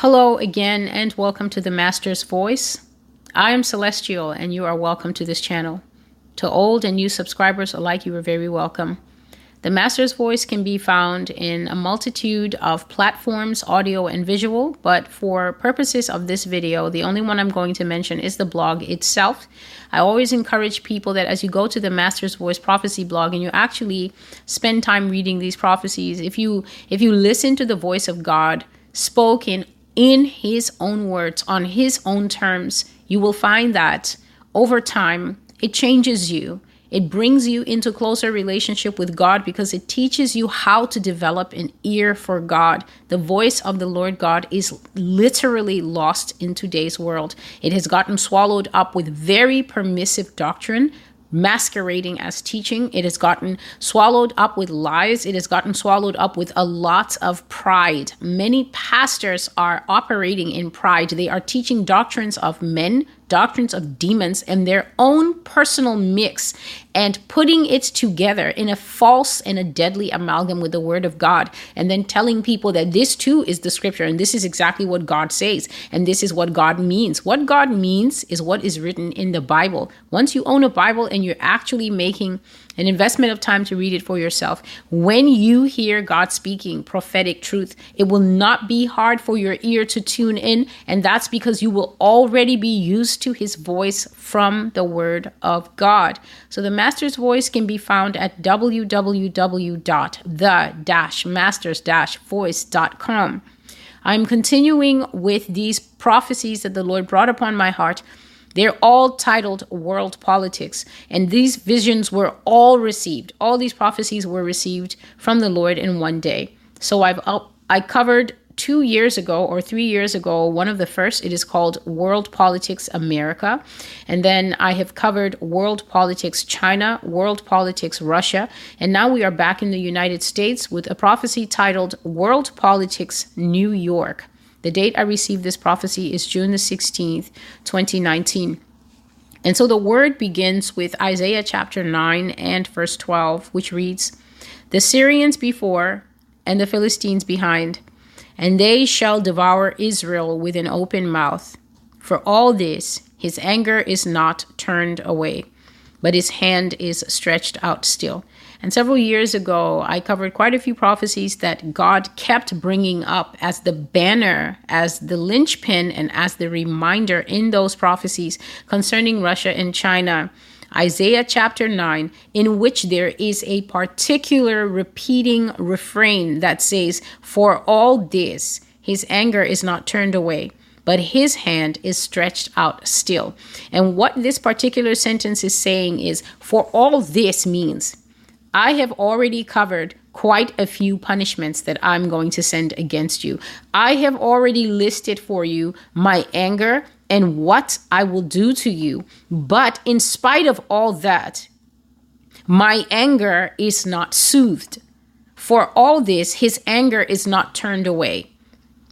Hello again, and welcome to the Master's Voice. I am Celestial, and you are welcome to this channel. To old and new subscribers alike, you are very welcome. The Master's Voice can be found in a multitude of platforms, audio and visual, but for purposes of this video, the only one I'm going to mention is the blog itself. I always encourage people that as you go to the Master's Voice prophecy blog and you actually spend time reading these prophecies, if you if you listen to the voice of God spoken in his own words on his own terms, you will find that over time it changes you it brings you into closer relationship with God because it teaches you how to develop an ear for God. The voice of the Lord God is literally lost in today's world. It has gotten swallowed up with very permissive doctrine, masquerading as teaching. It has gotten swallowed up with lies. It has gotten swallowed up with a lot of pride. Many pastors are operating in pride. They are teaching doctrines of men, doctrines of demons and their own personal mix and putting it together in a false and a deadly amalgam with the word of God and then telling people that this too is the scripture and this is exactly what God says and this is what God means. What God means is what is written in the Bible. Once you own a Bible and you're actually making an investment of time to read it for yourself. When you hear God speaking prophetic truth, it will not be hard for your ear to tune in. And that's because you will already be used to his voice from the word of God. So the master's voice can be found at www.the-masters-voice.com. I'm continuing with these prophecies that the Lord brought upon my heart they're all titled World Politics. And these visions were all received. All these prophecies were received from the Lord in one day. So I've I covered two years ago or three years ago, one of the first, it is called World Politics America. And then I have covered World Politics China, World Politics Russia. And now we are back in the United States with a prophecy titled World Politics New York. The date I received this prophecy is June the 16th, 2019. And so the word begins with Isaiah chapter 9 and verse 12, which reads The Syrians before and the Philistines behind, and they shall devour Israel with an open mouth. For all this, his anger is not turned away, but his hand is stretched out still. And several years ago, I covered quite a few prophecies that God kept bringing up as the banner, as the linchpin, and as the reminder in those prophecies concerning Russia and China. Isaiah chapter 9, in which there is a particular repeating refrain that says, For all this, his anger is not turned away but his hand is stretched out still. And what this particular sentence is saying is, for all this means I have already covered quite a few punishments that I'm going to send against you. I have already listed for you my anger and what I will do to you. But in spite of all that, my anger is not soothed. For all this, his anger is not turned away.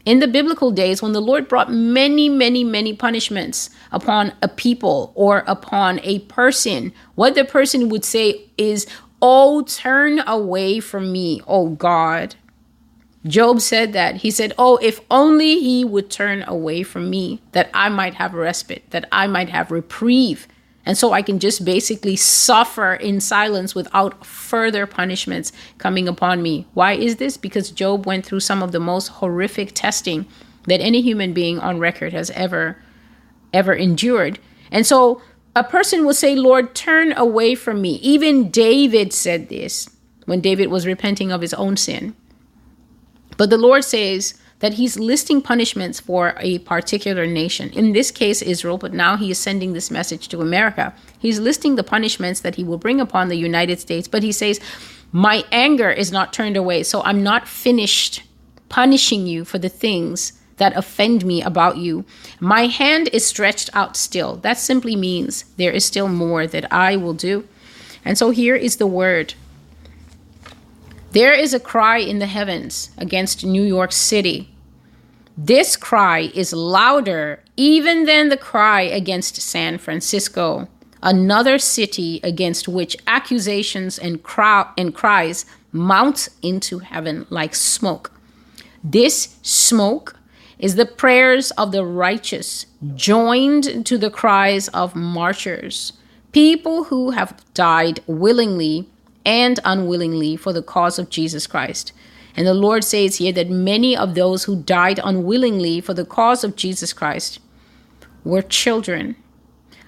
In the biblical days, when the Lord brought many, many, many punishments upon a people or upon a person, what the person would say is, Oh, turn away from me, oh God. Job said that. He said, Oh, if only he would turn away from me, that I might have respite, that I might have reprieve. And so I can just basically suffer in silence without further punishments coming upon me. Why is this? Because Job went through some of the most horrific testing that any human being on record has ever ever endured. And so a person will say, Lord, turn away from me. Even David said this when David was repenting of his own sin. But the Lord says that he's listing punishments for a particular nation, in this case, Israel, but now he is sending this message to America. He's listing the punishments that he will bring upon the United States, but he says, My anger is not turned away, so I'm not finished punishing you for the things that offend me about you. My hand is stretched out still. That simply means there is still more that I will do. And so here is the word. There is a cry in the heavens against New York City. This cry is louder even than the cry against San Francisco, another city against which accusations and, cry- and cries mount into heaven like smoke. This smoke is the prayers of the righteous joined to the cries of martyrs, people who have died willingly and unwillingly for the cause of Jesus Christ. And the Lord says here that many of those who died unwillingly for the cause of Jesus Christ were children.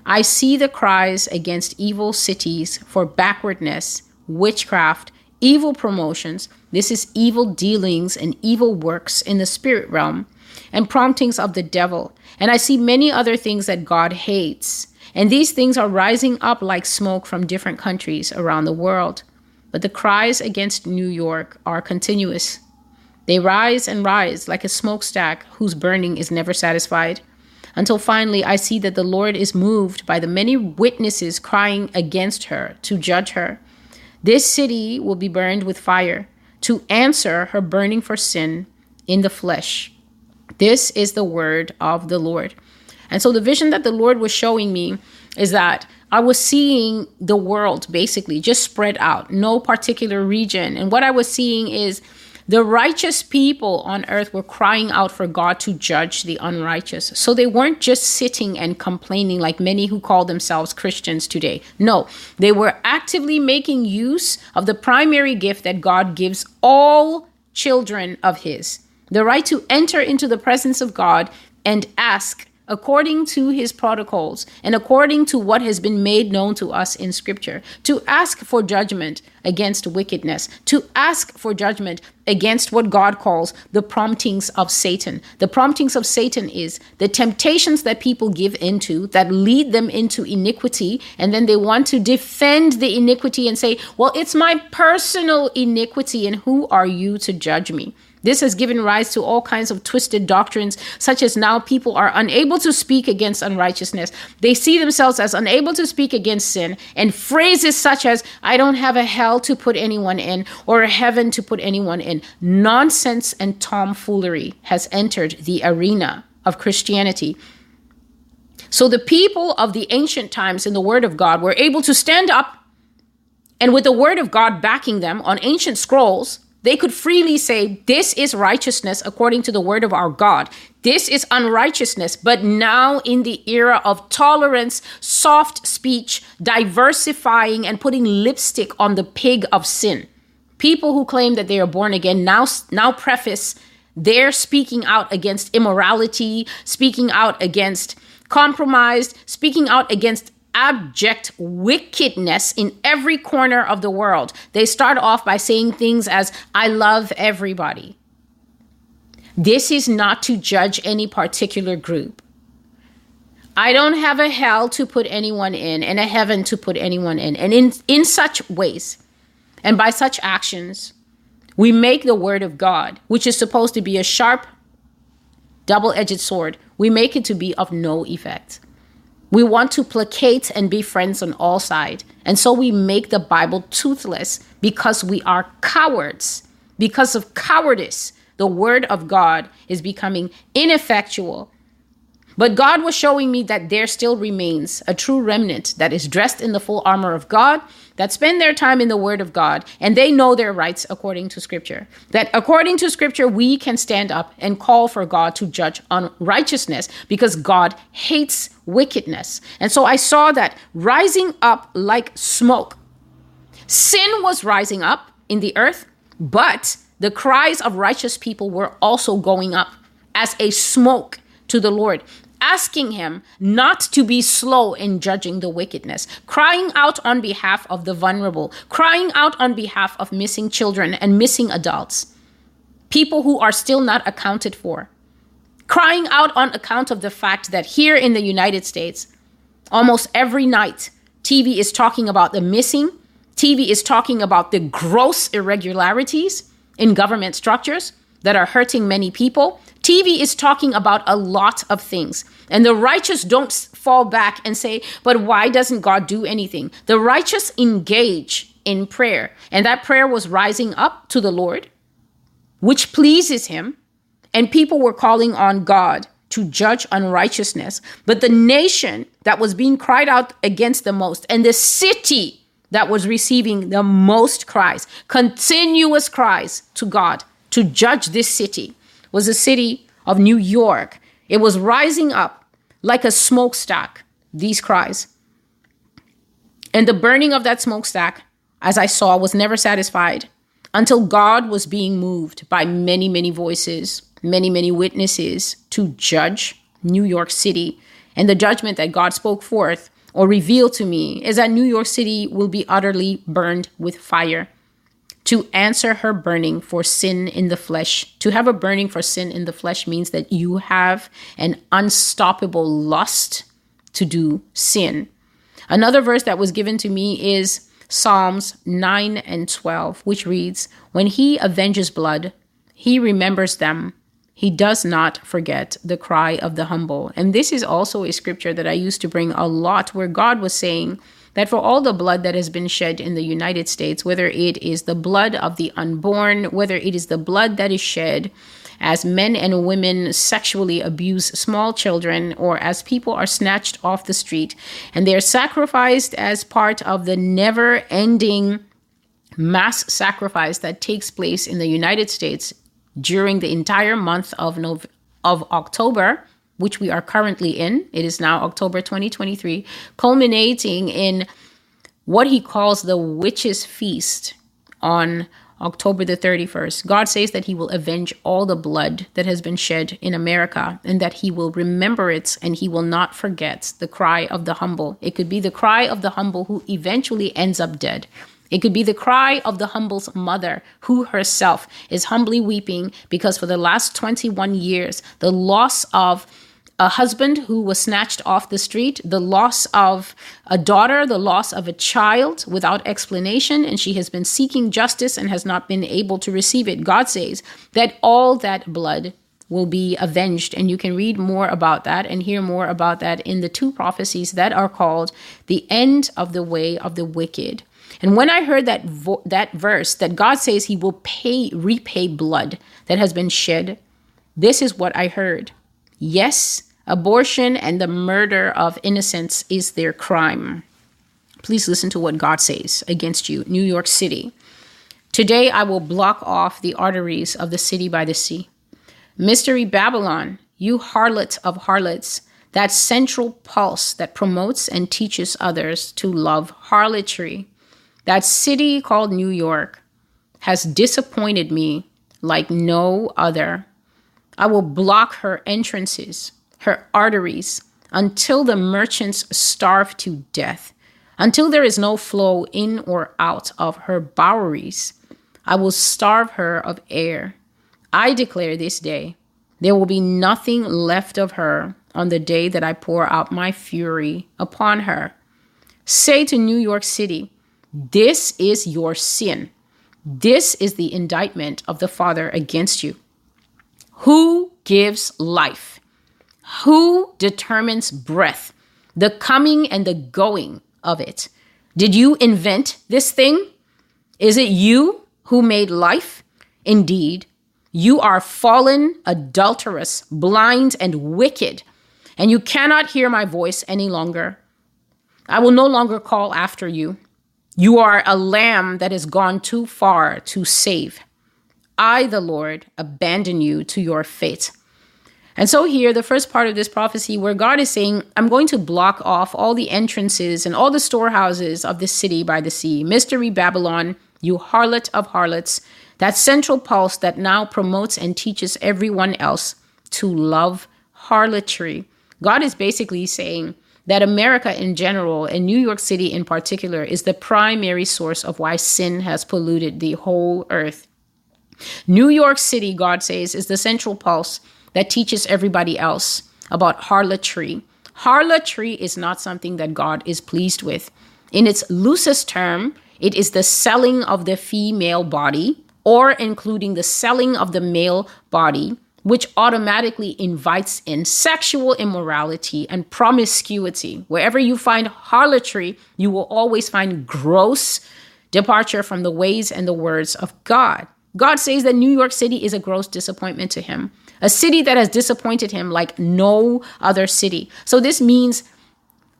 I see the cries against evil cities for backwardness, witchcraft, evil promotions. This is evil dealings and evil works in the spirit realm and promptings of the devil. And I see many other things that God hates. And these things are rising up like smoke from different countries around the world. But the cries against New York are continuous. They rise and rise like a smokestack whose burning is never satisfied. Until finally, I see that the Lord is moved by the many witnesses crying against her to judge her. This city will be burned with fire to answer her burning for sin in the flesh. This is the word of the Lord. And so the vision that the Lord was showing me is that I was seeing the world basically just spread out, no particular region. And what I was seeing is the righteous people on earth were crying out for God to judge the unrighteous. So they weren't just sitting and complaining like many who call themselves Christians today. No, they were actively making use of the primary gift that God gives all children of His the right to enter into the presence of God and ask according to his protocols and according to what has been made known to us in scripture, to ask for judgment against wickedness, to ask for judgment against what God calls the promptings of Satan. The promptings of Satan is the temptations that people give into that lead them into iniquity, and then they want to defend the iniquity and say, Well, it's my personal iniquity, and who are you to judge me? This has given rise to all kinds of twisted doctrines, such as now people are unable to speak against unrighteousness. They see themselves as unable to speak against sin, and phrases such as, I don't have a hell to put anyone in, or a heaven to put anyone in. Nonsense and tomfoolery has entered the arena of Christianity. So the people of the ancient times in the Word of God were able to stand up and with the Word of God backing them on ancient scrolls they could freely say, This is righteousness according to the word of our God. This is unrighteousness. But now, in the era of tolerance, soft speech, diversifying, and putting lipstick on the pig of sin, people who claim that they are born again now, now preface their speaking out against immorality, speaking out against compromise, speaking out against abject wickedness in every corner of the world. They start off by saying things as, I love everybody. This is not to judge any particular group. I don't have a hell to put anyone in and a heaven to put anyone in. And in, in such ways and by such actions, we make the word of God, which is supposed to be a sharp, double edged sword, we make it to be of no effect. We want to placate and be friends on all sides. And so we make the Bible toothless because we are cowards. Because of cowardice, the word of God is becoming ineffectual but God was showing me that there still remains a true remnant that is dressed in the full armor of God, that spend their time in the Word of God, and they know their rights according to Scripture. That according to Scripture, we can stand up and call for God to judge unrighteousness because God hates wickedness. And so I saw that rising up like smoke. Sin was rising up in the earth, but the cries of righteous people were also going up as a smoke to the Lord asking him not to be slow in judging the wickedness, crying out on behalf of the vulnerable, crying out on behalf of missing children and missing adults, people who are still not accounted for, crying out on account of the fact that here in the United States, almost every night, TV is talking about the missing, TV is talking about the gross irregularities in government structures that are hurting many people. TV is talking about a lot of things. And the righteous don't fall back and say, but why doesn't God do anything? The righteous engage in prayer. And that prayer was rising up to the Lord, which pleases him. And people were calling on God to judge unrighteousness. But the nation that was being cried out against the most, and the city that was receiving the most cries, continuous cries to God to judge this city, was the city of New York. It was rising up like a smokestack, these cries. And the burning of that smokestack, as I saw, was never satisfied until God was being moved by many, many voices, many, many witnesses to judge New York City. And the judgment that God spoke forth or revealed to me is that New York City will be utterly burned with fire. To answer her burning for sin in the flesh, to have a burning for sin in the flesh means that you have an unstoppable lust to do sin. Another verse that was given to me is Psalms 9 and 12, which reads, When he avenges blood, he remembers them he does not forget the cry of the humble. And this is also a scripture that I used to bring a lot where God was saying that for all the blood that has been shed in the United States, whether it is the blood of the unborn, whether it is the blood that is shed as men and women sexually abuse small children or as people are snatched off the street and they are sacrificed as part of the never ending mass sacrifice that takes place in the United States during the entire month of Nov- of October, which we are currently in. It is now October 2023, culminating in what he calls the witches' feast on October the 31st. God says that he will avenge all the blood that has been shed in America and that he will remember it and he will not forget the cry of the humble. It could be the cry of the humble who eventually ends up dead. It could be the cry of the humble's mother, who herself is humbly weeping because for the last 21 years, the loss of a husband who was snatched off the street, the loss of a daughter, the loss of a child without explanation, and she has been seeking justice and has not been able to receive it. God says that all that blood will be avenged. And you can read more about that and hear more about that in the two prophecies that are called The End of the Way of the Wicked and when I heard that vo- that verse that God says he will pay repay blood that has been shed, this is what I heard. Yes, abortion and the murder of innocents is their crime. Please listen to what God says against you, New York City. Today I will block off the arteries of the city by the sea. Mystery Babylon, you harlot of harlots, that central pulse that promotes and teaches others to love harlotry that city called New York has disappointed me like no other. I will block her entrances, her arteries, until the merchants starve to death, until there is no flow in or out of her boweries. I will starve her of air. I declare this day, there will be nothing left of her on the day that I pour out my fury upon her. Say to New York City, this is your sin. This is the indictment of the Father against you. Who gives life? Who determines breath, the coming and the going of it? Did you invent this thing? Is it you who made life? Indeed, you are fallen, adulterous, blind, and wicked, and you cannot hear my voice any longer. I will no longer call after you. You are a lamb that has gone too far to save. I, the Lord, abandon you to your fate. And so, here, the first part of this prophecy, where God is saying, I'm going to block off all the entrances and all the storehouses of this city by the sea. Mystery Babylon, you harlot of harlots, that central pulse that now promotes and teaches everyone else to love harlotry. God is basically saying, that America in general and New York City in particular is the primary source of why sin has polluted the whole earth. New York City, God says, is the central pulse that teaches everybody else about harlotry. Harlotry is not something that God is pleased with. In its loosest term, it is the selling of the female body, or including the selling of the male body which automatically invites in sexual immorality and promiscuity. Wherever you find harlotry, you will always find gross departure from the ways and the words of God. God says that New York City is a gross disappointment to him, a city that has disappointed him like no other city. So this means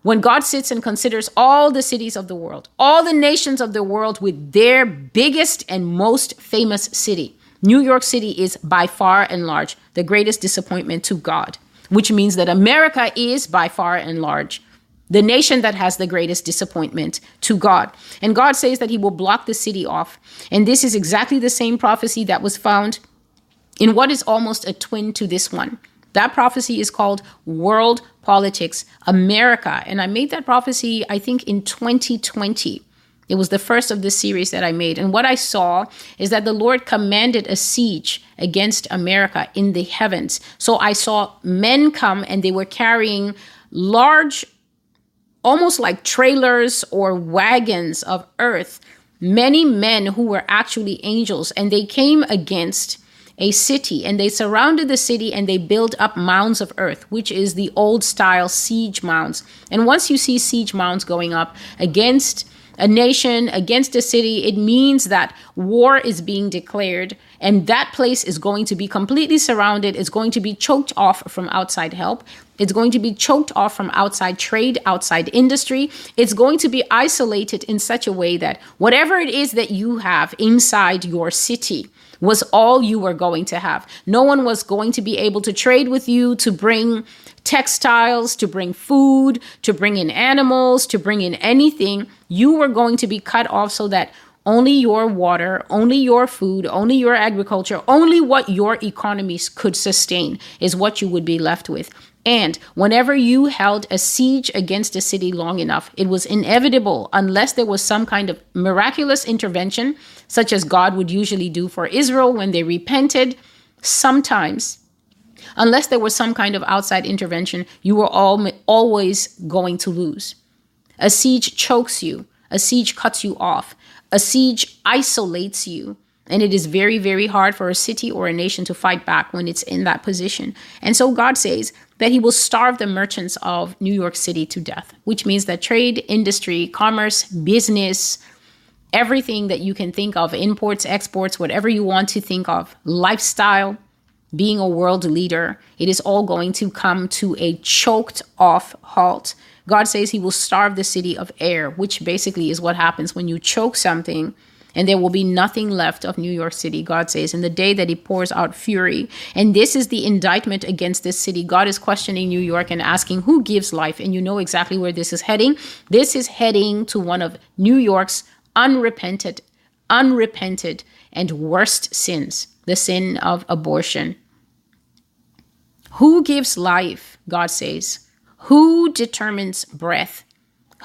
when God sits and considers all the cities of the world, all the nations of the world with their biggest and most famous city, New York City is by far and large the greatest disappointment to God, which means that America is by far and large the nation that has the greatest disappointment to God. And God says that he will block the city off. And this is exactly the same prophecy that was found in what is almost a twin to this one. That prophecy is called World Politics America. And I made that prophecy, I think, in 2020. It was the first of the series that I made. And what I saw is that the Lord commanded a siege against America in the heavens. So I saw men come and they were carrying large almost like trailers or wagons of earth, many men who were actually angels, and they came against a city and they surrounded the city and they built up mounds of earth, which is the old style siege mounds. And once you see siege mounds going up against a nation, against a city, it means that war is being declared and that place is going to be completely surrounded, it's going to be choked off from outside help. It's going to be choked off from outside trade, outside industry. It's going to be isolated in such a way that whatever it is that you have inside your city was all you were going to have. No one was going to be able to trade with you to bring textiles, to bring food, to bring in animals, to bring in anything. You were going to be cut off so that only your water, only your food, only your agriculture, only what your economies could sustain is what you would be left with. And whenever you held a siege against a city long enough, it was inevitable, unless there was some kind of miraculous intervention, such as God would usually do for Israel when they repented. Sometimes, unless there was some kind of outside intervention, you were all, always going to lose. A siege chokes you, a siege cuts you off, a siege isolates you. And it is very, very hard for a city or a nation to fight back when it's in that position. And so God says that He will starve the merchants of New York City to death, which means that trade, industry, commerce, business, everything that you can think of, imports, exports, whatever you want to think of, lifestyle, being a world leader, it is all going to come to a choked off halt. God says He will starve the city of air, which basically is what happens when you choke something and there will be nothing left of New York City, God says, in the day that He pours out fury. And this is the indictment against this city. God is questioning New York and asking, Who gives life? And you know exactly where this is heading. This is heading to one of New York's unrepented, unrepented, and worst sins the sin of abortion. Who gives life? God says. Who determines breath?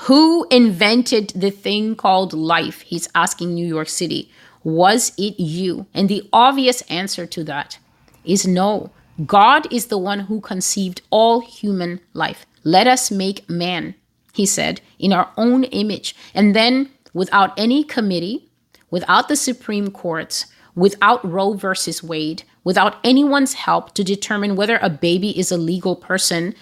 Who invented the thing called life? He's asking New York City. Was it you? And the obvious answer to that is no. God is the one who conceived all human life. Let us make man, he said, in our own image. And then, without any committee, without the Supreme Courts, without Roe versus Wade, without anyone's help to determine whether a baby is a legal person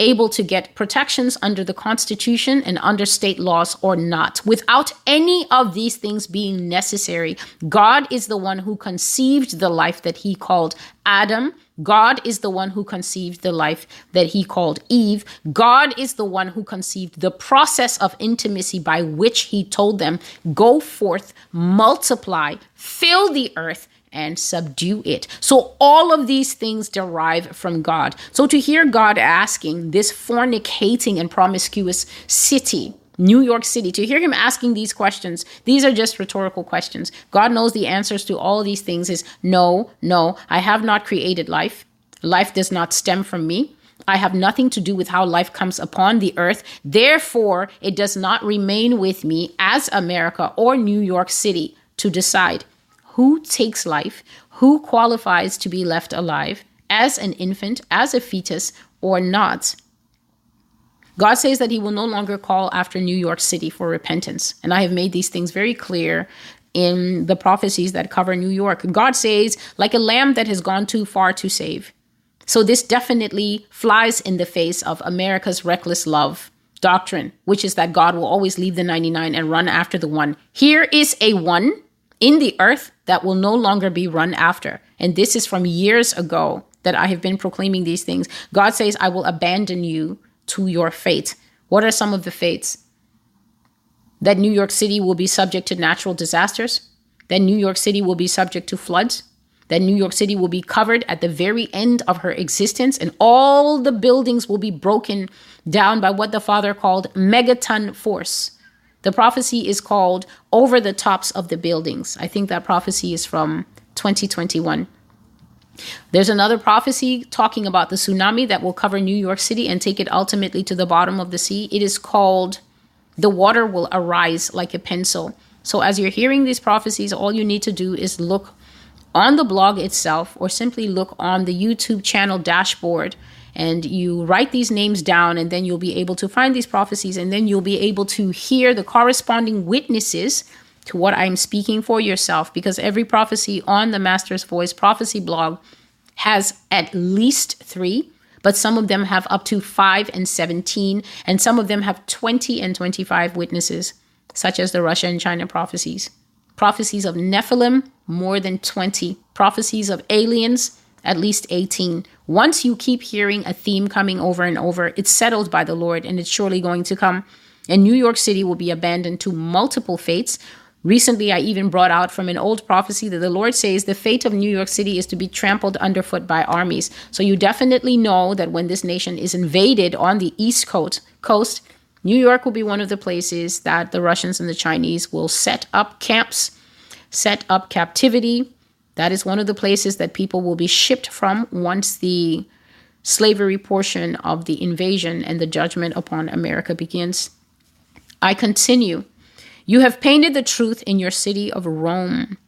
able to get protections under the Constitution and under state laws or not. Without any of these things being necessary, God is the one who conceived the life that he called Adam. God is the one who conceived the life that he called Eve. God is the one who conceived the process of intimacy by which he told them, Go forth, multiply, fill the earth, and subdue it. So all of these things derive from God. So to hear God asking this fornicating and promiscuous city, New York City, to hear him asking these questions, these are just rhetorical questions. God knows the answers to all these things is no, no, I have not created life. Life does not stem from me. I have nothing to do with how life comes upon the earth. Therefore, it does not remain with me as America or New York City to decide who takes life, who qualifies to be left alive as an infant, as a fetus, or not. God says that He will no longer call after New York City for repentance. And I have made these things very clear in the prophecies that cover New York. God says, like a lamb that has gone too far to save. So this definitely flies in the face of America's reckless love doctrine, which is that God will always leave the 99 and run after the one. Here is a one in the earth that will no longer be run after. And this is from years ago that I have been proclaiming these things. God says, I will abandon you to your fate. What are some of the fates? That New York City will be subject to natural disasters, that New York City will be subject to floods, that New York City will be covered at the very end of her existence, and all the buildings will be broken down by what the Father called megaton force. The prophecy is called Over the Tops of the Buildings. I think that prophecy is from 2021. There's another prophecy talking about the tsunami that will cover New York City and take it ultimately to the bottom of the sea. It is called The Water Will Arise Like a Pencil. So, as you're hearing these prophecies, all you need to do is look on the blog itself or simply look on the YouTube channel dashboard and you write these names down and then you'll be able to find these prophecies and then you'll be able to hear the corresponding witnesses to what I'm speaking for yourself because every prophecy on the Master's Voice prophecy blog has at least 3 but some of them have up to 5 and 17 and some of them have 20 and 25 witnesses such as the Russia and China prophecies. Prophecies of Nephilim more than 20 prophecies of aliens at least 18. Once you keep hearing a theme coming over and over, it's settled by the Lord and it's surely going to come. And New York City will be abandoned to multiple fates. Recently, I even brought out from an old prophecy that the Lord says the fate of New York City is to be trampled underfoot by armies. So you definitely know that when this nation is invaded on the East Coast, coast, New York will be one of the places that the Russians and the Chinese will set up camps, set up captivity, that is one of the places that people will be shipped from once the slavery portion of the invasion and the judgment upon America begins. I continue. You have painted the truth in your city of Rome,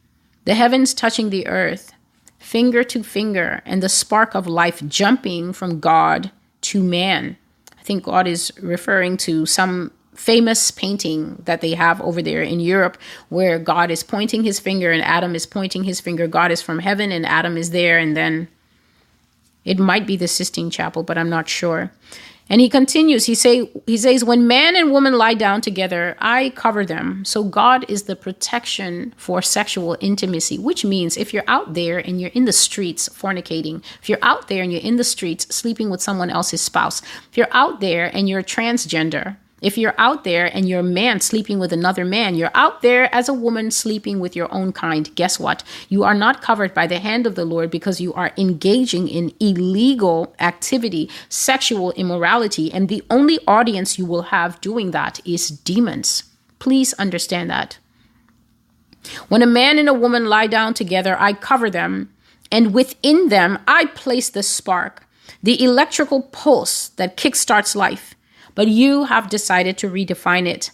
the heavens touching the earth, finger to finger, and the spark of life jumping from God to man. I think God is referring to some famous painting that they have over there in Europe where God is pointing his finger and Adam is pointing his finger. God is from heaven and Adam is there. And then it might be the Sistine Chapel, but I'm not sure. And he continues, he say he says, When man and woman lie down together, I cover them. So God is the protection for sexual intimacy, which means if you're out there and you're in the streets fornicating, if you're out there and you're in the streets sleeping with someone else's spouse, if you're out there and you're transgender, if you're out there and you're a man sleeping with another man, you're out there as a woman sleeping with your own kind, guess what? You are not covered by the hand of the Lord because you are engaging in illegal activity, sexual immorality, and the only audience you will have doing that is demons. Please understand that. When a man and a woman lie down together, I cover them, and within them I place the spark, the electrical pulse that kickstarts life but you have decided to redefine it.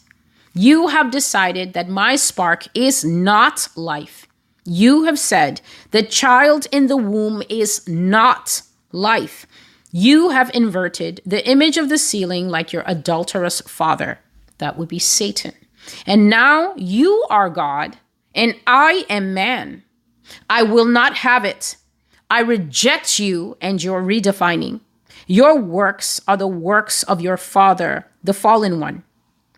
You have decided that my spark is not life. You have said the child in the womb is not life. You have inverted the image of the ceiling like your adulterous father. That would be Satan. And now you are God, and I am man. I will not have it. I reject you and your redefining. Your works are the works of your father, the fallen one.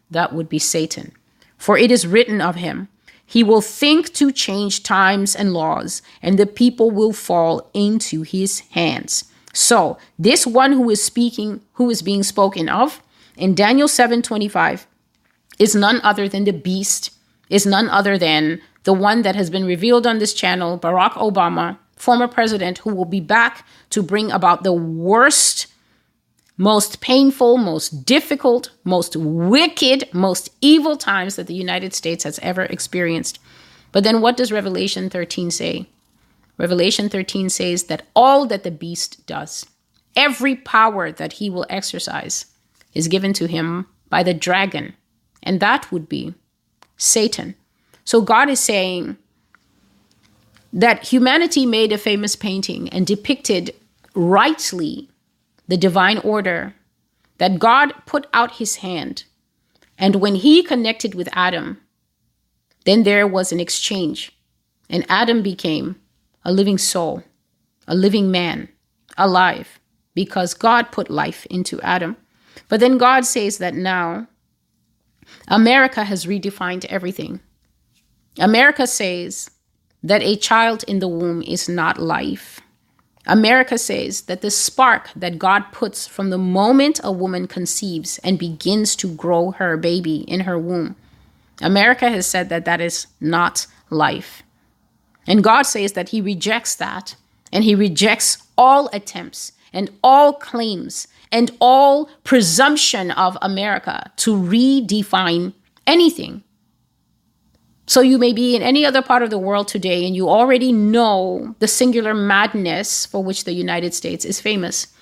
That would be Satan. For it is written of him, he will think to change times and laws, and the people will fall into his hands. So, this one who is speaking, who is being spoken of in Daniel 7:25 is none other than the beast, is none other than the one that has been revealed on this channel, Barack Obama, former president who will be back to bring about the worst, most painful, most difficult, most wicked, most evil times that the United States has ever experienced. But then what does Revelation 13 say? Revelation 13 says that all that the beast does, every power that he will exercise, is given to him by the dragon. And that would be Satan. So God is saying, that humanity made a famous painting and depicted rightly the divine order, that God put out his hand. And when he connected with Adam, then there was an exchange, and Adam became a living soul, a living man, alive, because God put life into Adam. But then God says that now America has redefined everything. America says that a child in the womb is not life. America says that the spark that God puts from the moment a woman conceives and begins to grow her baby in her womb, America has said that that is not life. And God says that He rejects that. And He rejects all attempts and all claims and all presumption of America to redefine anything. So you may be in any other part of the world today and you already know the singular madness for which the United States is famous.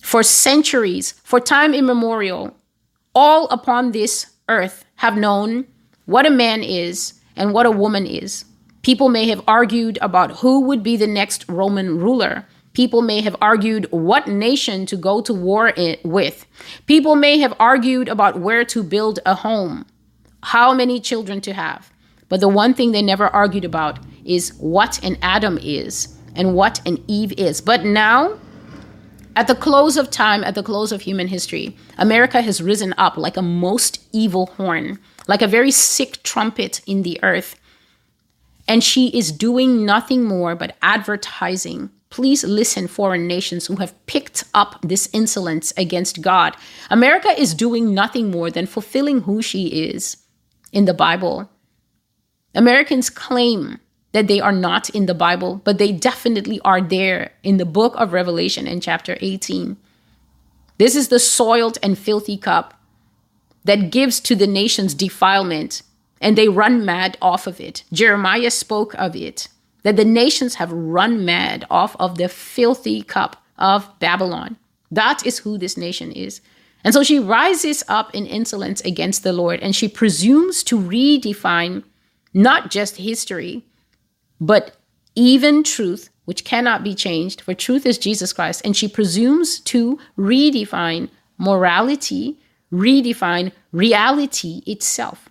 For centuries, for time immemorial, all upon this earth have known what a man is and what a woman is. People may have argued about who would be the next Roman ruler. People may have argued what nation to go to war with. People may have argued about where to build a home, how many children to have. But the one thing they never argued about is what an Adam is and what an Eve is. But now, at the close of time, at the close of human history, America has risen up like a most evil horn, like a very sick trumpet in the earth and she is doing nothing more but advertising. Please listen, foreign nations who have picked up this insolence against God. America is doing nothing more than fulfilling who she is in the Bible. Americans claim that they are not in the Bible, but they definitely are there in the book of Revelation in chapter 18. This is the soiled and filthy cup that gives to the nations defilement and they run mad off of it. Jeremiah spoke of it that the nations have run mad off of the filthy cup of Babylon. That is who this nation is. And so she rises up in insolence against the Lord and she presumes to redefine not just history, but even truth, which cannot be changed, for truth is Jesus Christ. And she presumes to redefine morality, redefine reality itself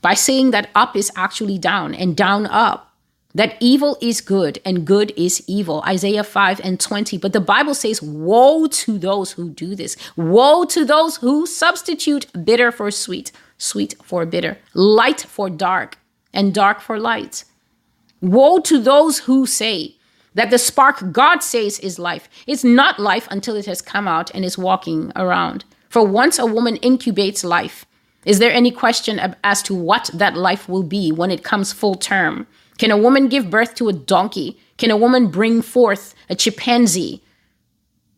by saying that up is actually down and down up. That evil is good and good is evil. Isaiah 5 and 20. But the Bible says, Woe to those who do this. Woe to those who substitute bitter for sweet, sweet for bitter, light for dark, and dark for light. Woe to those who say that the spark God says is life. It's not life until it has come out and is walking around. For once a woman incubates life, is there any question as to what that life will be when it comes full term? Can a woman give birth to a donkey? Can a woman bring forth a chimpanzee?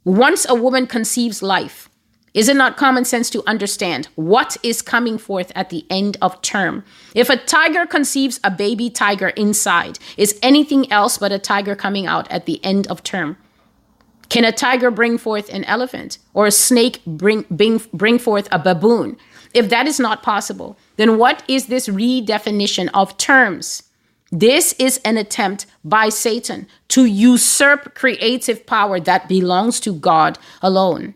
Once a woman conceives life, is it not common sense to understand what is coming forth at the end of term? If a tiger conceives a baby tiger inside, is anything else but a tiger coming out at the end of term? Can a tiger bring forth an elephant or a snake bring, bring, bring forth a baboon? If that is not possible, then what is this redefinition of terms? This is an attempt by Satan to usurp creative power that belongs to God alone.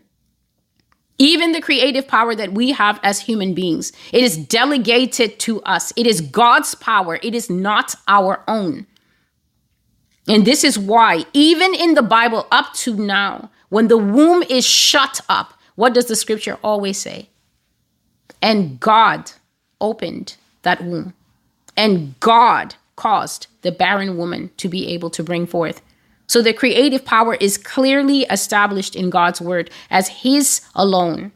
Even the creative power that we have as human beings, it is delegated to us. It is God's power, it is not our own. And this is why, even in the Bible up to now, when the womb is shut up, what does the scripture always say? And God opened that womb. And God caused the barren woman to be able to bring forth. So the creative power is clearly established in God's word as His alone.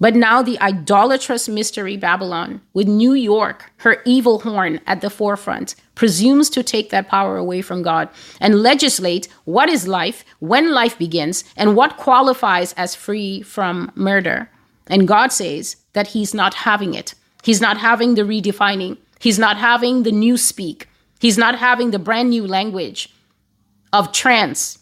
But now the idolatrous mystery Babylon, with New York, her evil horn at the forefront, presumes to take that power away from God and legislate what is life, when life begins, and what qualifies as free from murder. And God says that He's not having it. He's not having the redefining. He's not having the new speak. He's not having the brand new language of trans,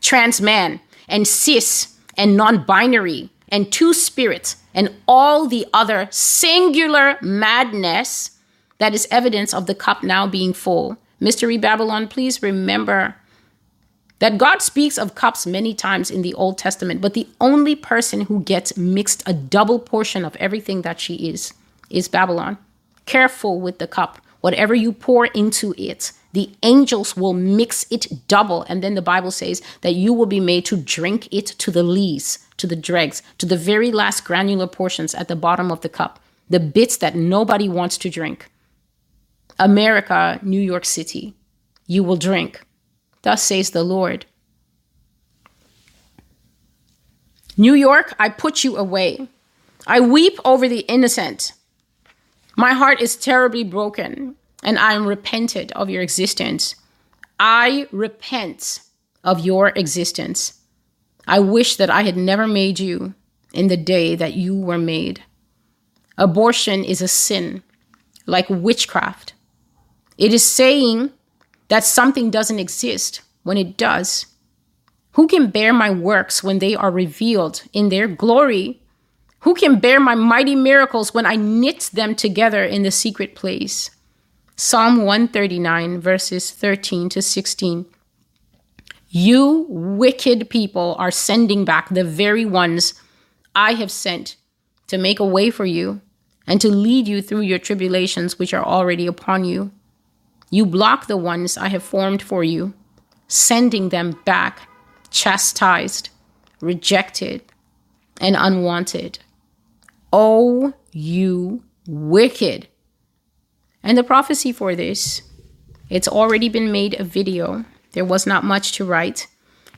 trans man, and cis, and non binary, and two spirits, and all the other singular madness that is evidence of the cup now being full. Mystery Babylon, please remember that God speaks of cups many times in the Old Testament, but the only person who gets mixed a double portion of everything that she is is Babylon. Careful with the cup. Whatever you pour into it, the angels will mix it double. And then the Bible says that you will be made to drink it to the lees, to the dregs, to the very last granular portions at the bottom of the cup, the bits that nobody wants to drink. America, New York City, you will drink Thus says the Lord. New York, I put you away. I weep over the innocent. My heart is terribly broken, and I am repented of your existence. I repent of your existence. I wish that I had never made you in the day that you were made. Abortion is a sin, like witchcraft. It is saying that something doesn't exist when it does. Who can bear my works when they are revealed in their glory? Who can bear my mighty miracles when I knit them together in the secret place? Psalm 139, verses 13 to 16. You wicked people are sending back the very ones I have sent to make a way for you and to lead you through your tribulations which are already upon you. You block the ones I have formed for you, sending them back chastised, rejected, and unwanted. Oh, you wicked. And the prophecy for this, it's already been made a video. There was not much to write.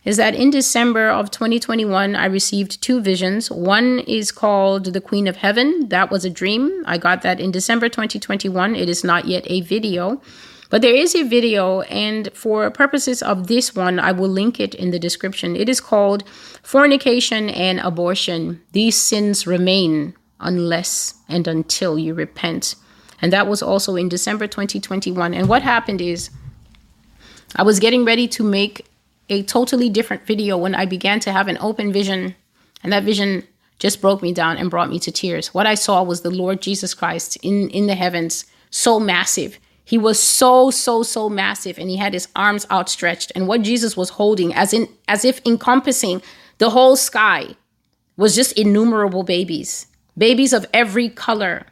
Is that in December of 2021, I received two visions. One is called The Queen of Heaven. That was a dream. I got that in December 2021. It is not yet a video. But there is a video, and for purposes of this one, I will link it in the description. It is called Fornication and Abortion. These sins remain unless and until you repent. And that was also in December 2021. And what happened is, I was getting ready to make a totally different video when I began to have an open vision, and that vision just broke me down and brought me to tears. What I saw was the Lord Jesus Christ in, in the heavens, so massive. He was so, so, so massive, and he had his arms outstretched. And what Jesus was holding, as in as if encompassing the whole sky, was just innumerable babies. Babies of every color.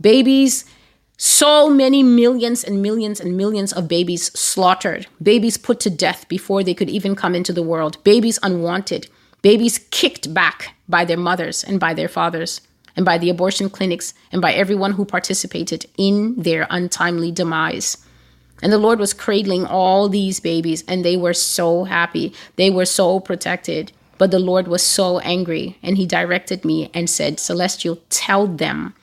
Babies, so many millions and millions and millions of babies slaughtered. Babies put to death before they could even come into the world. Babies unwanted. Babies kicked back by their mothers and by their fathers and by the abortion clinics and by everyone who participated in their untimely demise. And the Lord was cradling all these babies, and they were so happy. They were so protected. But the Lord was so angry, and He directed me and said, Celestial, tell them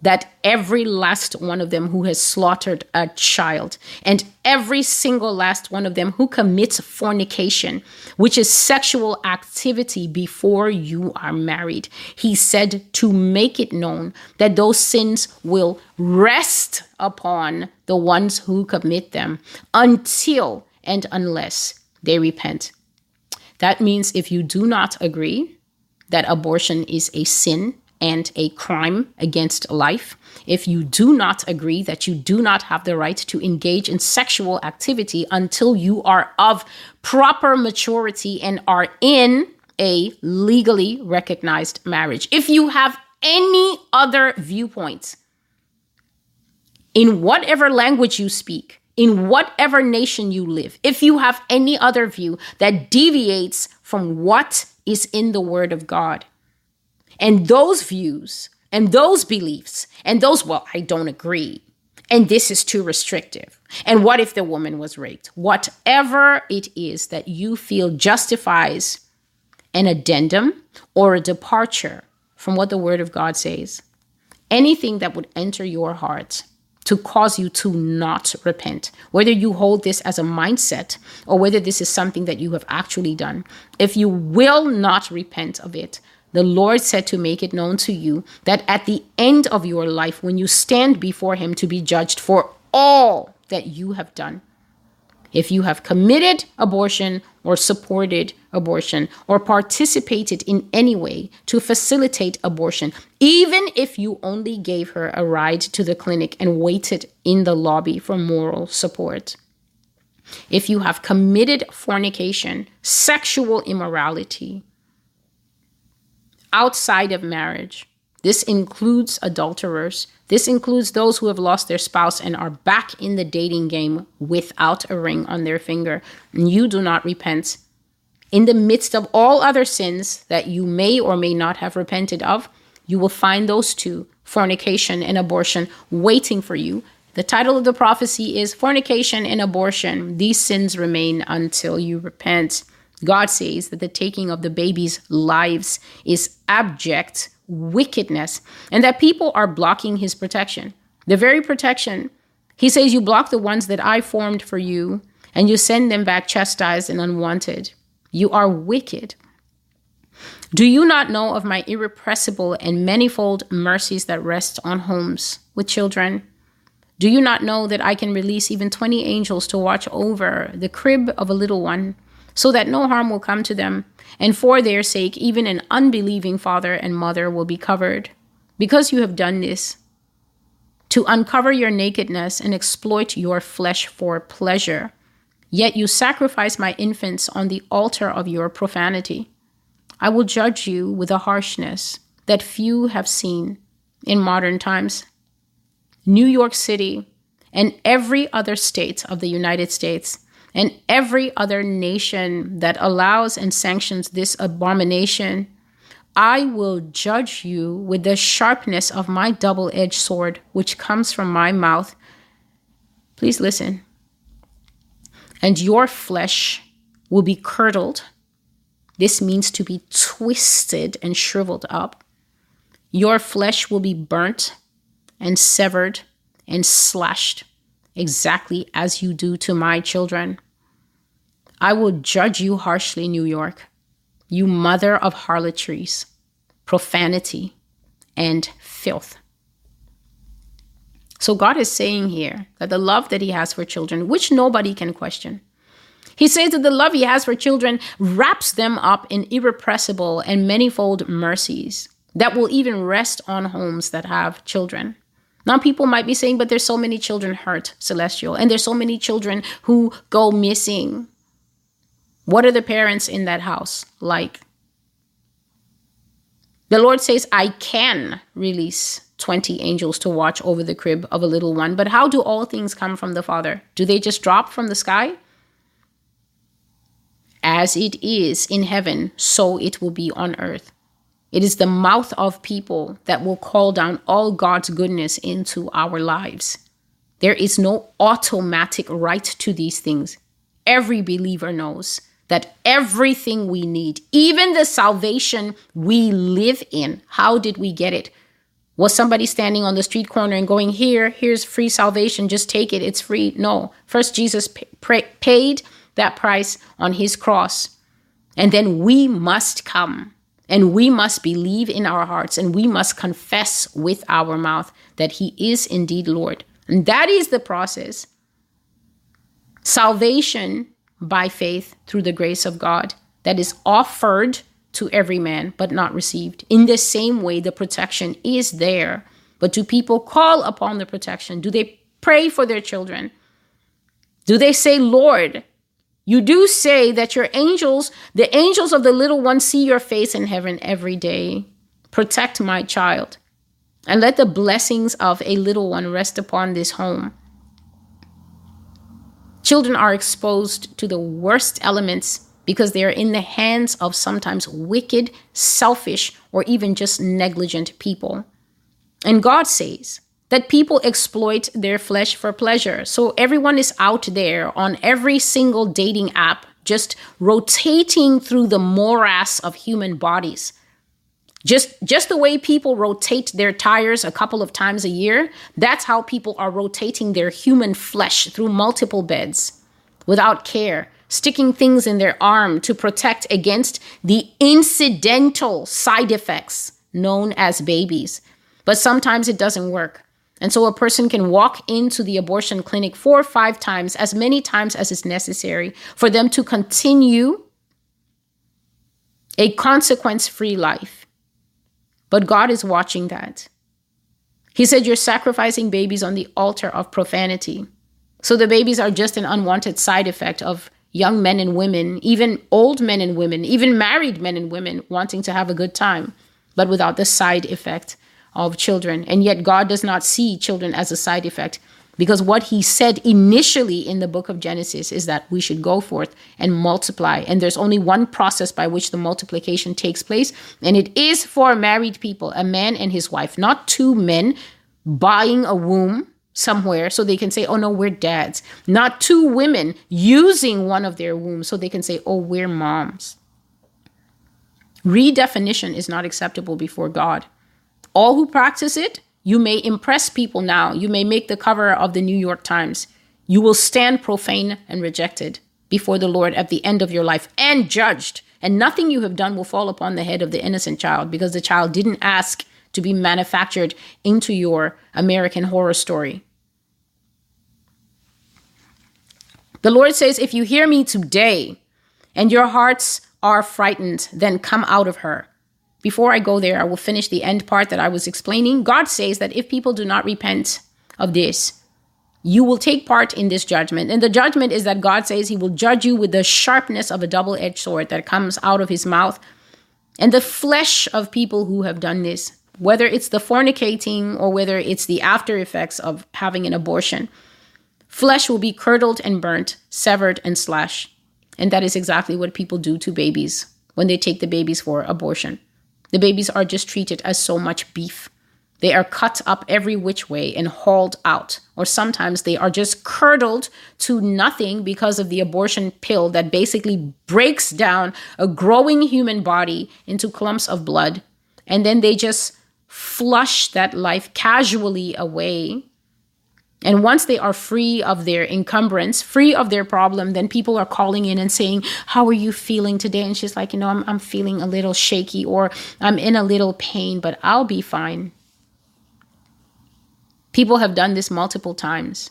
that every last one of them who has slaughtered a child and every single last one of them who commits fornication, which is sexual activity before you are married, he said to make it known that those sins will rest upon the ones who commit them until and unless they repent. That means if you do not agree that abortion is a sin and a crime against life. If you do not agree that you do not have the right to engage in sexual activity until you are of proper maturity and are in a legally recognized marriage. If you have any other viewpoints in whatever language you speak, in whatever nation you live, if you have any other view that deviates from what is in the Word of God, and those views and those beliefs and those, well, I don't agree. And this is too restrictive. And what if the woman was raped? Whatever it is that you feel justifies an addendum or a departure from what the Word of God says, anything that would enter your heart to cause you to not repent, whether you hold this as a mindset or whether this is something that you have actually done, if you will not repent of it, the Lord said to make it known to you that at the end of your life, when you stand before Him to be judged for all that you have done, if you have committed abortion or supported abortion or participated in any way to facilitate abortion, even if you only gave her a ride to the clinic and waited in the lobby for moral support, if you have committed fornication, sexual immorality, outside of marriage. This includes adulterers. This includes those who have lost their spouse and are back in the dating game without a ring on their finger. And you do not repent. In the midst of all other sins that you may or may not have repented of, you will find those two fornication and abortion waiting for you. The title of the prophecy is Fornication and Abortion. These sins remain until you repent. God says that the taking of the babies' lives is abject wickedness and that people are blocking his protection. The very protection. He says, You block the ones that I formed for you, and you send them back chastised and unwanted. You are wicked. Do you not know of my irrepressible and manifold mercies that rest on homes with children? Do you not know that I can release even 20 angels to watch over the crib of a little one, so that no harm will come to them? And for their sake, even an unbelieving father and mother will be covered. Because you have done this, to uncover your nakedness and exploit your flesh for pleasure. Yet you sacrifice my infants on the altar of your profanity. I will judge you with a harshness that few have seen in modern times. New York City and every other state of the United States and every other nation that allows and sanctions this abomination, I will judge you with the sharpness of my double edged sword, which comes from my mouth. Please listen. And your flesh will be curdled this means to be twisted and shriveled up. Your flesh will be burnt and severed and slashed, exactly as you do to my children. I will judge you harshly, New York, you mother of harlotries, profanity, and filth. So, God is saying here that the love that He has for children, which nobody can question, he says that the love he has for children wraps them up in irrepressible and manifold mercies that will even rest on homes that have children. Now, people might be saying, but there's so many children hurt, Celestial, and there's so many children who go missing. What are the parents in that house like? The Lord says, I can release 20 angels to watch over the crib of a little one, but how do all things come from the Father? Do they just drop from the sky? As it is in heaven, so it will be on earth. It is the mouth of people that will call down all God's goodness into our lives. There is no automatic right to these things. Every believer knows that everything we need, even the salvation we live in, how did we get it? Was somebody standing on the street corner and going, Here, here's free salvation, just take it, it's free? No. First, Jesus paid that price on his cross. And then we must come and we must believe in our hearts and we must confess with our mouth that he is indeed Lord. And that is the process. Salvation by faith through the grace of God that is offered to every man but not received. In the same way, the protection is there. But do people call upon the protection? Do they pray for their children? Do they say, Lord, you do say that your angels, the angels of the little one, see your face in heaven every day. Protect my child, and let the blessings of a little one rest upon this home. Children are exposed to the worst elements because they are in the hands of sometimes wicked, selfish, or even just negligent people. And God says, that people exploit their flesh for pleasure. So everyone is out there on every single dating app, just rotating through the morass of human bodies. Just just the way people rotate their tires a couple of times a year, that's how people are rotating their human flesh through multiple beds without care, sticking things in their arm to protect against the incidental side effects known as babies. But sometimes it doesn't work. And so a person can walk into the abortion clinic four or five times, as many times as is necessary, for them to continue a consequence free life. But God is watching that. He said, You're sacrificing babies on the altar of profanity. So the babies are just an unwanted side effect of young men and women, even old men and women, even married men and women wanting to have a good time, but without the side effect of children. And yet, God does not see children as a side effect because what he said initially in the book of Genesis is that we should go forth and multiply. And there's only one process by which the multiplication takes place, and it is for married people, a man and his wife, not two men buying a womb somewhere so they can say, oh no, we're dads. Not two women using one of their wombs so they can say, oh, we're moms. Redefinition is not acceptable before God. All who practice it, you may impress people now. You may make the cover of the New York Times. You will stand profane and rejected before the Lord at the end of your life and judged. And nothing you have done will fall upon the head of the innocent child because the child didn't ask to be manufactured into your American horror story. The Lord says, If you hear me today and your hearts are frightened, then come out of her. Before I go there, I will finish the end part that I was explaining. God says that if people do not repent of this, you will take part in this judgment. And the judgment is that God says he will judge you with the sharpness of a double edged sword that comes out of his mouth. And the flesh of people who have done this, whether it's the fornicating or whether it's the after effects of having an abortion, flesh will be curdled and burnt, severed and slashed. And that is exactly what people do to babies when they take the babies for abortion. The babies are just treated as so much beef. They are cut up every which way and hauled out, or sometimes they are just curdled to nothing because of the abortion pill that basically breaks down a growing human body into clumps of blood. And then they just flush that life casually away and once they are free of their encumbrance, free of their problem, then people are calling in and saying, How are you feeling today? And she's like, You know, I'm, I'm feeling a little shaky or I'm in a little pain, but I'll be fine. People have done this multiple times.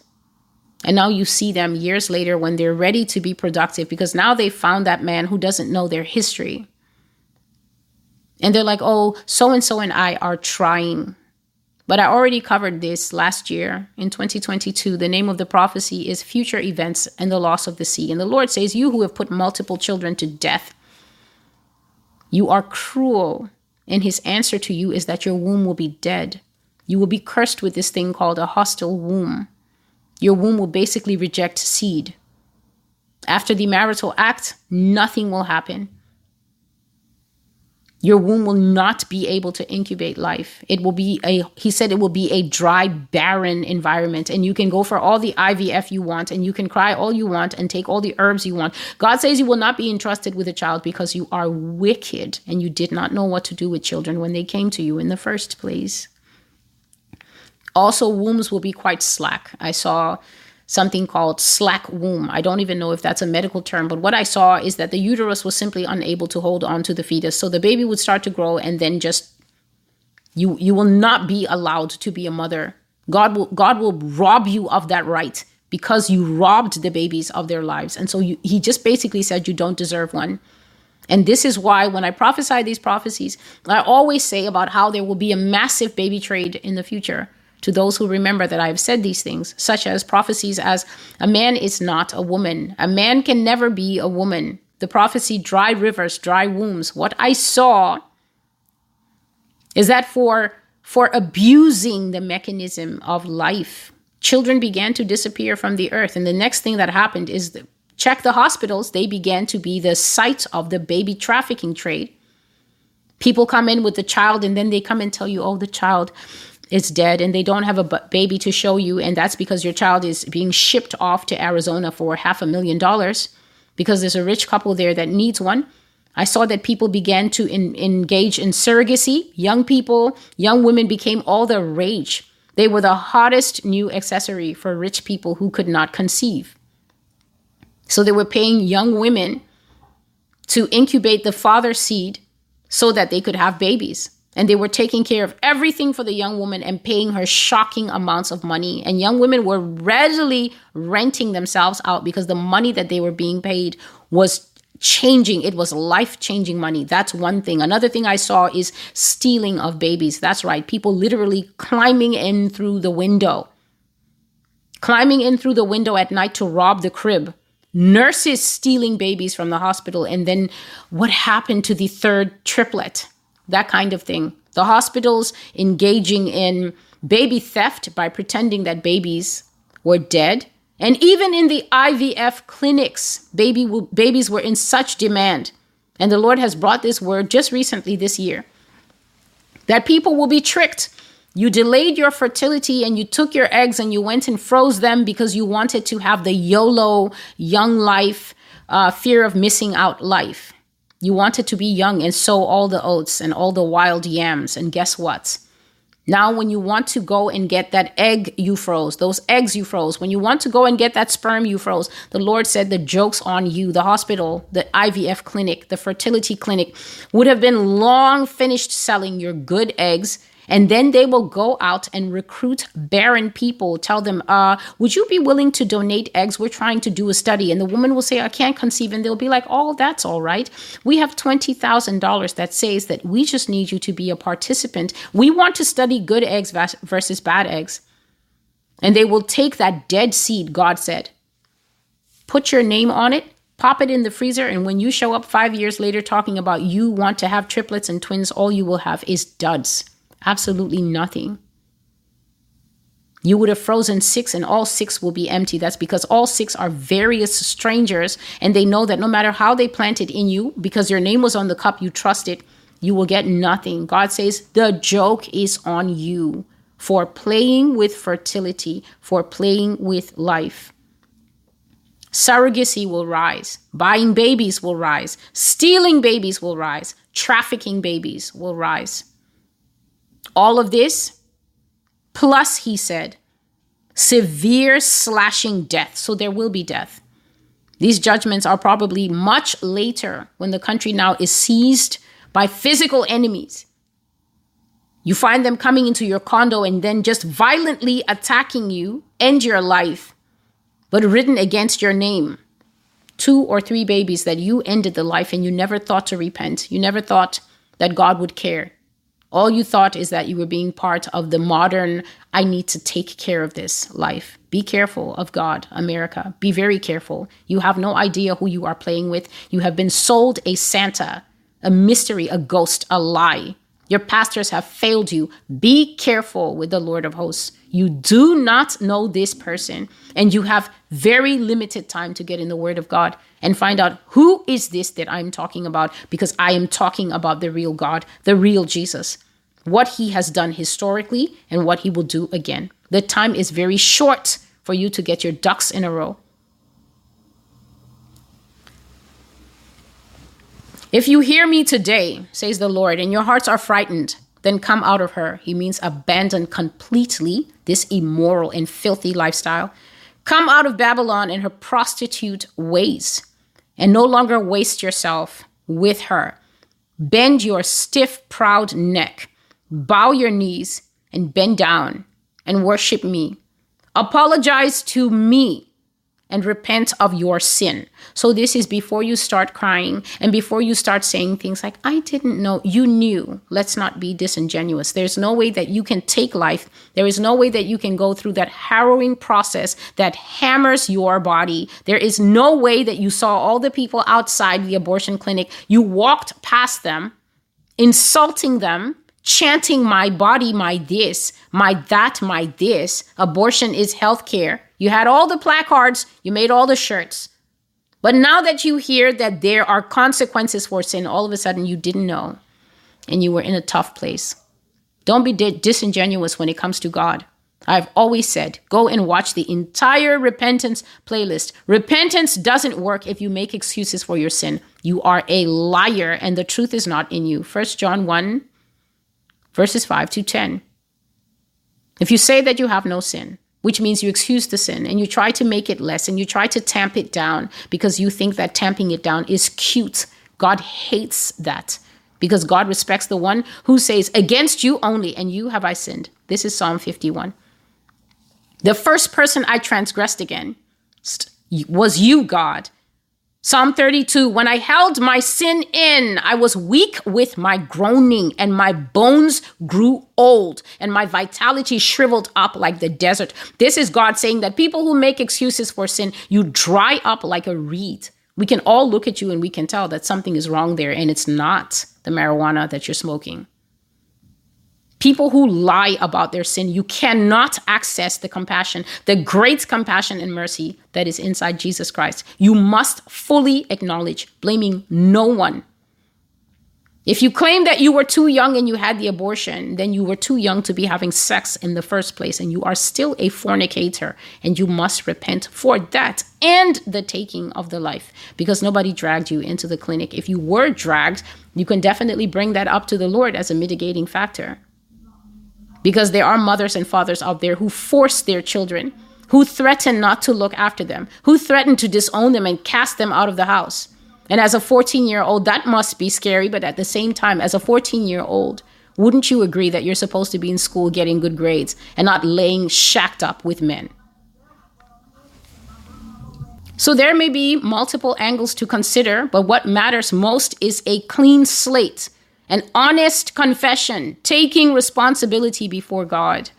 And now you see them years later when they're ready to be productive because now they found that man who doesn't know their history. And they're like, Oh, so and so and I are trying. But I already covered this last year in 2022. The name of the prophecy is Future Events and the Loss of the Sea. And the Lord says, You who have put multiple children to death, you are cruel. And his answer to you is that your womb will be dead. You will be cursed with this thing called a hostile womb. Your womb will basically reject seed. After the marital act, nothing will happen. Your womb will not be able to incubate life. It will be a, he said, it will be a dry, barren environment. And you can go for all the IVF you want, and you can cry all you want, and take all the herbs you want. God says you will not be entrusted with a child because you are wicked and you did not know what to do with children when they came to you in the first place. Also, wombs will be quite slack. I saw something called slack womb. I don't even know if that's a medical term, but what I saw is that the uterus was simply unable to hold on to the fetus. So the baby would start to grow and then just you you will not be allowed to be a mother. God will God will rob you of that right because you robbed the babies of their lives. And so you, he just basically said you don't deserve one. And this is why when I prophesy these prophecies, I always say about how there will be a massive baby trade in the future to those who remember that I have said these things, such as prophecies as a man is not a woman, a man can never be a woman. The prophecy, dry rivers, dry wombs. What I saw is that for for abusing the mechanism of life, children began to disappear from the earth. And the next thing that happened is the, check the hospitals, they began to be the site of the baby trafficking trade. People come in with the child and then they come and tell you, oh, the child is dead and they don't have a baby to show you and that's because your child is being shipped off to Arizona for half a million dollars because there's a rich couple there that needs one. I saw that people began to in, engage in surrogacy. Young people, young women became all the rage. They were the hottest new accessory for rich people who could not conceive. So they were paying young women to incubate the father seed so that they could have babies and they were taking care of everything for the young woman and paying her shocking amounts of money. And young women were readily renting themselves out because the money that they were being paid was changing. It was life changing money. That's one thing. Another thing i saw is stealing of babies. That's right. People literally climbing in through the window. Climbing in through the window at night to rob the crib. Nurses stealing babies from the hospital. And then what happened to the third triplet that kind of thing. The hospitals engaging in baby theft by pretending that babies were dead. And even in the IVF clinics, baby babies were in such demand. And the Lord has brought this word just recently this year that people will be tricked. You delayed your fertility and you took your eggs and you went and froze them because you wanted to have the YOLO, young life, uh, fear of missing out life. You wanted to be young and sow all the oats and all the wild yams. And guess what? Now, when you want to go and get that egg you froze, those eggs you froze, when you want to go and get that sperm you froze, the Lord said the joke's on you. The hospital, the IVF clinic, the fertility clinic would have been long finished selling your good eggs and then they will go out and recruit barren people, tell them, uh, would you be willing to donate eggs? We're trying to do a study. And the woman will say, I can't conceive. And they'll be like, oh, that's all right. We have $20,000 that says that we just need you to be a participant. We want to study good eggs versus bad eggs. And they will take that dead seed, God said, put your name on it, pop it in the freezer, and when you show up five years later talking about you want to have triplets and twins, all you will have is duds. Absolutely nothing. You would have frozen six, and all six will be empty. That's because all six are various strangers, and they know that no matter how they planted in you, because your name was on the cup, you trusted, you will get nothing. God says the joke is on you for playing with fertility, for playing with life. Surrogacy will rise, buying babies will rise, stealing babies will rise, trafficking babies will rise. All of this, plus, he said, severe slashing death. So there will be death. These judgments are probably much later when the country now is seized by physical enemies. You find them coming into your condo and then just violently attacking you, end your life, but written against your name. Two or three babies that you ended the life and you never thought to repent. You never thought that God would care. All you thought is that you were being part of the modern, I need to take care of this life. Be careful of God, America. Be very careful. You have no idea who you are playing with. You have been sold a Santa, a mystery, a ghost, a lie. Your pastors have failed you. Be careful with the Lord of hosts. You do not know this person, and you have very limited time to get in the Word of God and find out who is this that I'm talking about because I am talking about the real God, the real Jesus, what he has done historically and what he will do again. The time is very short for you to get your ducks in a row. If you hear me today, says the Lord, and your hearts are frightened, then come out of her. He means abandon completely this immoral and filthy lifestyle. Come out of Babylon and her prostitute ways and no longer waste yourself with her. Bend your stiff, proud neck, bow your knees, and bend down and worship me. Apologize to me and repent of your sin. So, this is before you start crying and before you start saying things like, I didn't know, you knew. Let's not be disingenuous. There's no way that you can take life. There is no way that you can go through that harrowing process that hammers your body. There is no way that you saw all the people outside the abortion clinic, you walked past them, insulting them chanting my body, my this, my that, my this. Abortion is healthcare. You had all the placards, you made all the shirts. But now that you hear that there are consequences for sin, all of a sudden you didn't know and you were in a tough place. Don't be disingenuous when it comes to God. I've always said, go and watch the entire repentance playlist. Repentance doesn't work if you make excuses for your sin. You are a liar and the truth is not in you. First John 1 verses 5 to 10. If you say that you have no sin, which means you excuse the sin and you try to make it less and you try to tamp it down because you think that tamping it down is cute, God hates that because God respects the one who says, Against you only, and you have I sinned. This is Psalm 51. The first person I transgressed against was you, God. Psalm 32 When I held my sin in, I was weak with my groaning, and my bones grew old, and my vitality shriveled up like the desert. This is God saying that people who make excuses for sin, you dry up like a reed. We can all look at you and we can tell that something is wrong there, and it's not the marijuana that you're smoking. People who lie about their sin, you cannot access the compassion, the great compassion and mercy that is inside Jesus Christ. You must fully acknowledge, blaming no one. If you claim that you were too young and you had the abortion, then you were too young to be having sex in the first place, and you are still a fornicator, and you must repent for that and the taking of the life because nobody dragged you into the clinic. If you were dragged, you can definitely bring that up to the Lord as a mitigating factor. Because there are mothers and fathers out there who force their children, who threaten not to look after them, who threaten to disown them and cast them out of the house. And as a 14 year old, that must be scary. But at the same time, as a 14 year old, wouldn't you agree that you're supposed to be in school getting good grades and not laying shacked up with men? So there may be multiple angles to consider, but what matters most is a clean slate, an honest confession, taking responsibility before God.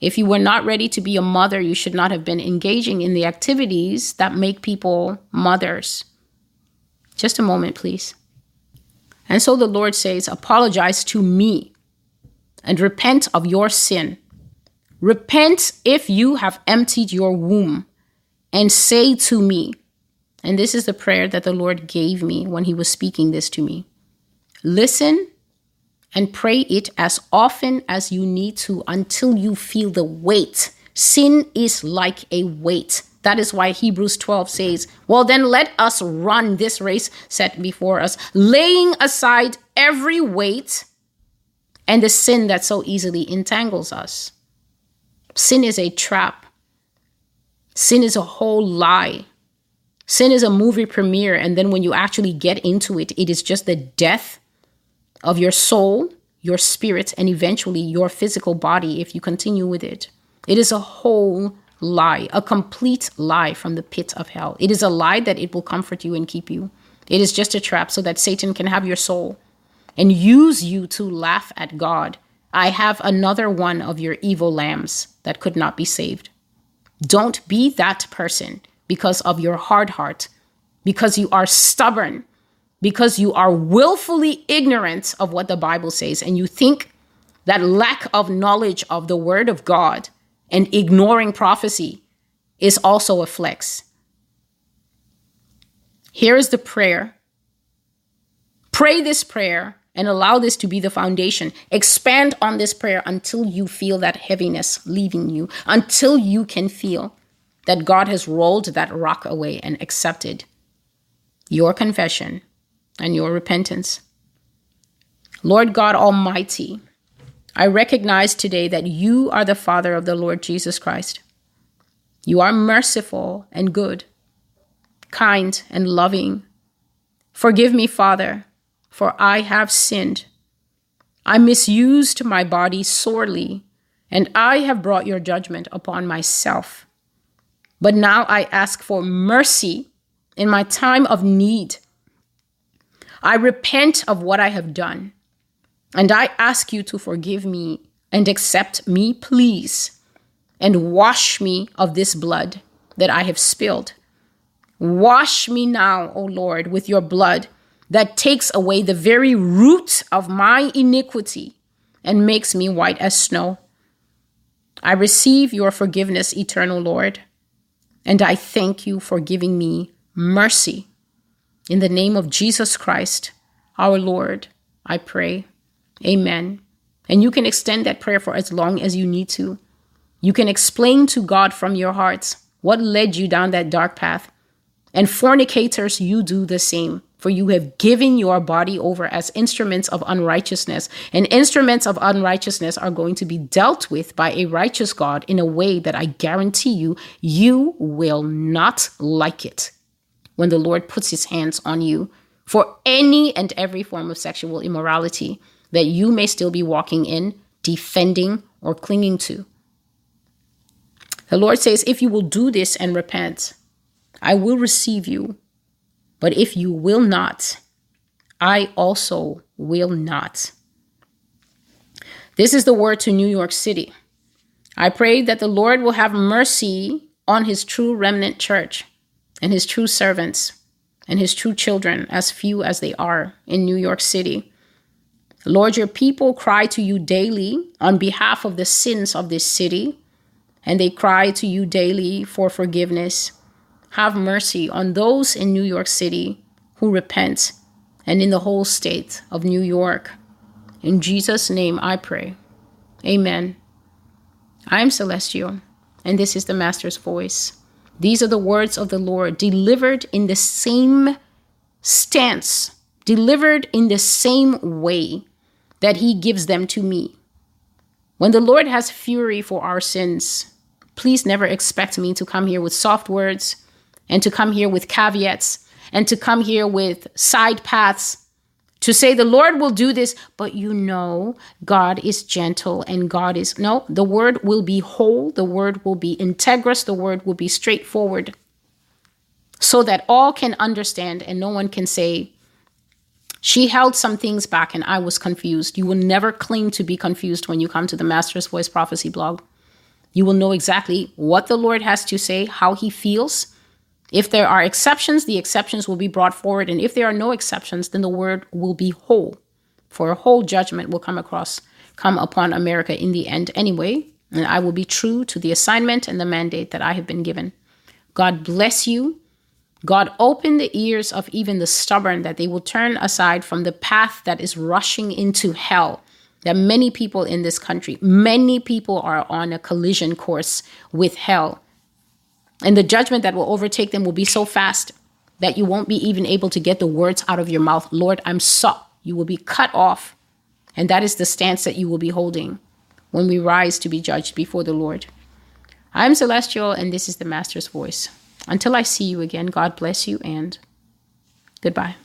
If you were not ready to be a mother, you should not have been engaging in the activities that make people mothers. Just a moment, please. And so the Lord says, Apologize to me and repent of your sin. Repent if you have emptied your womb and say to me, and this is the prayer that the Lord gave me when He was speaking this to me listen and pray it as often as you need to until you feel the weight. Sin is like a weight. That is why Hebrews 12 says, Well, then let us run this race set before us, laying aside every weight and the sin that so easily entangles us. Sin is a trap, sin is a whole lie. Sin is a movie premiere, and then when you actually get into it, it is just the death of your soul, your spirit, and eventually your physical body if you continue with it. It is a whole lie, a complete lie from the pit of hell. It is a lie that it will comfort you and keep you. It is just a trap so that Satan can have your soul and use you to laugh at God. I have another one of your evil lambs that could not be saved. Don't be that person because of your hard heart, because you are stubborn, because you are willfully ignorant of what the Bible says, and you think that lack of knowledge of the Word of God and ignoring prophecy is also a flex. Here is the prayer. Pray this prayer and allow this to be the foundation. Expand on this prayer until you feel that heaviness leaving you, until you can feel that God has rolled that rock away and accepted your confession and your repentance. Lord God Almighty, I recognize today that you are the Father of the Lord Jesus Christ. You are merciful and good, kind and loving. Forgive me, Father, for I have sinned. I misused my body sorely, and I have brought your judgment upon myself. But now I ask for mercy in my time of need. I repent of what I have done. And I ask you to forgive me and accept me, please, and wash me of this blood that I have spilled. Wash me now, O Lord, with your blood that takes away the very root of my iniquity and makes me white as snow. I receive your forgiveness, eternal Lord, and I thank you for giving me mercy. In the name of Jesus Christ, our Lord, I pray. Amen. And you can extend that prayer for as long as you need to. You can explain to God from your heart what led you down that dark path. And fornicators, you do the same. For you have given your body over as instruments of unrighteousness, and instruments of unrighteousness are going to be dealt with by a righteous God in a way that I guarantee you, you will not like it when the Lord puts his hands on you for any and every form of sexual immorality that you may still be walking in, defending, or clinging to. The Lord says, If you will do this and repent, I will receive you. But if you will not, I also will not. This is the word to New York City. I pray that the Lord will have mercy on his true remnant church and his true servants and his true children, as few as they are in New York City. Lord, your people cry to you daily on behalf of the sins of this city, and they cry to you daily for forgiveness. Have mercy on those in New York City who repent and in the whole state of New York. In Jesus' name I pray. Amen. I am Celestial, and this is the Master's voice. These are the words of the Lord delivered in the same stance, delivered in the same way that he gives them to me. When the Lord has fury for our sins, please never expect me to come here with soft words and to come here with caveats and to come here with side paths to say the Lord will do this, but you know God is gentle and God is no, the word will be whole, the word will be integrous, the word will be straightforward, so that all can understand and no one can say, she held some things back and I was confused. You will never claim to be confused when you come to the Master's Voice Prophecy blog. You will know exactly what the Lord has to say, how he feels, if there are exceptions, the exceptions will be brought forward. And if there are no exceptions, then the word will be whole. For a whole judgment will come across, come upon America in the end anyway. And I will be true to the assignment and the mandate that I have been given. God bless you. God open the ears of even the stubborn that they will turn aside from the path that is rushing into hell. That many people in this country, many people are on a collision course with hell. And the judgment that will overtake them will be so fast that you won't be even able to get the words out of your mouth. Lord, I'm so. You will be cut off. And that is the stance that you will be holding when we rise to be judged before the Lord. I'm Celestial, and this is the Master's Voice. Until I see you again, God bless you and goodbye.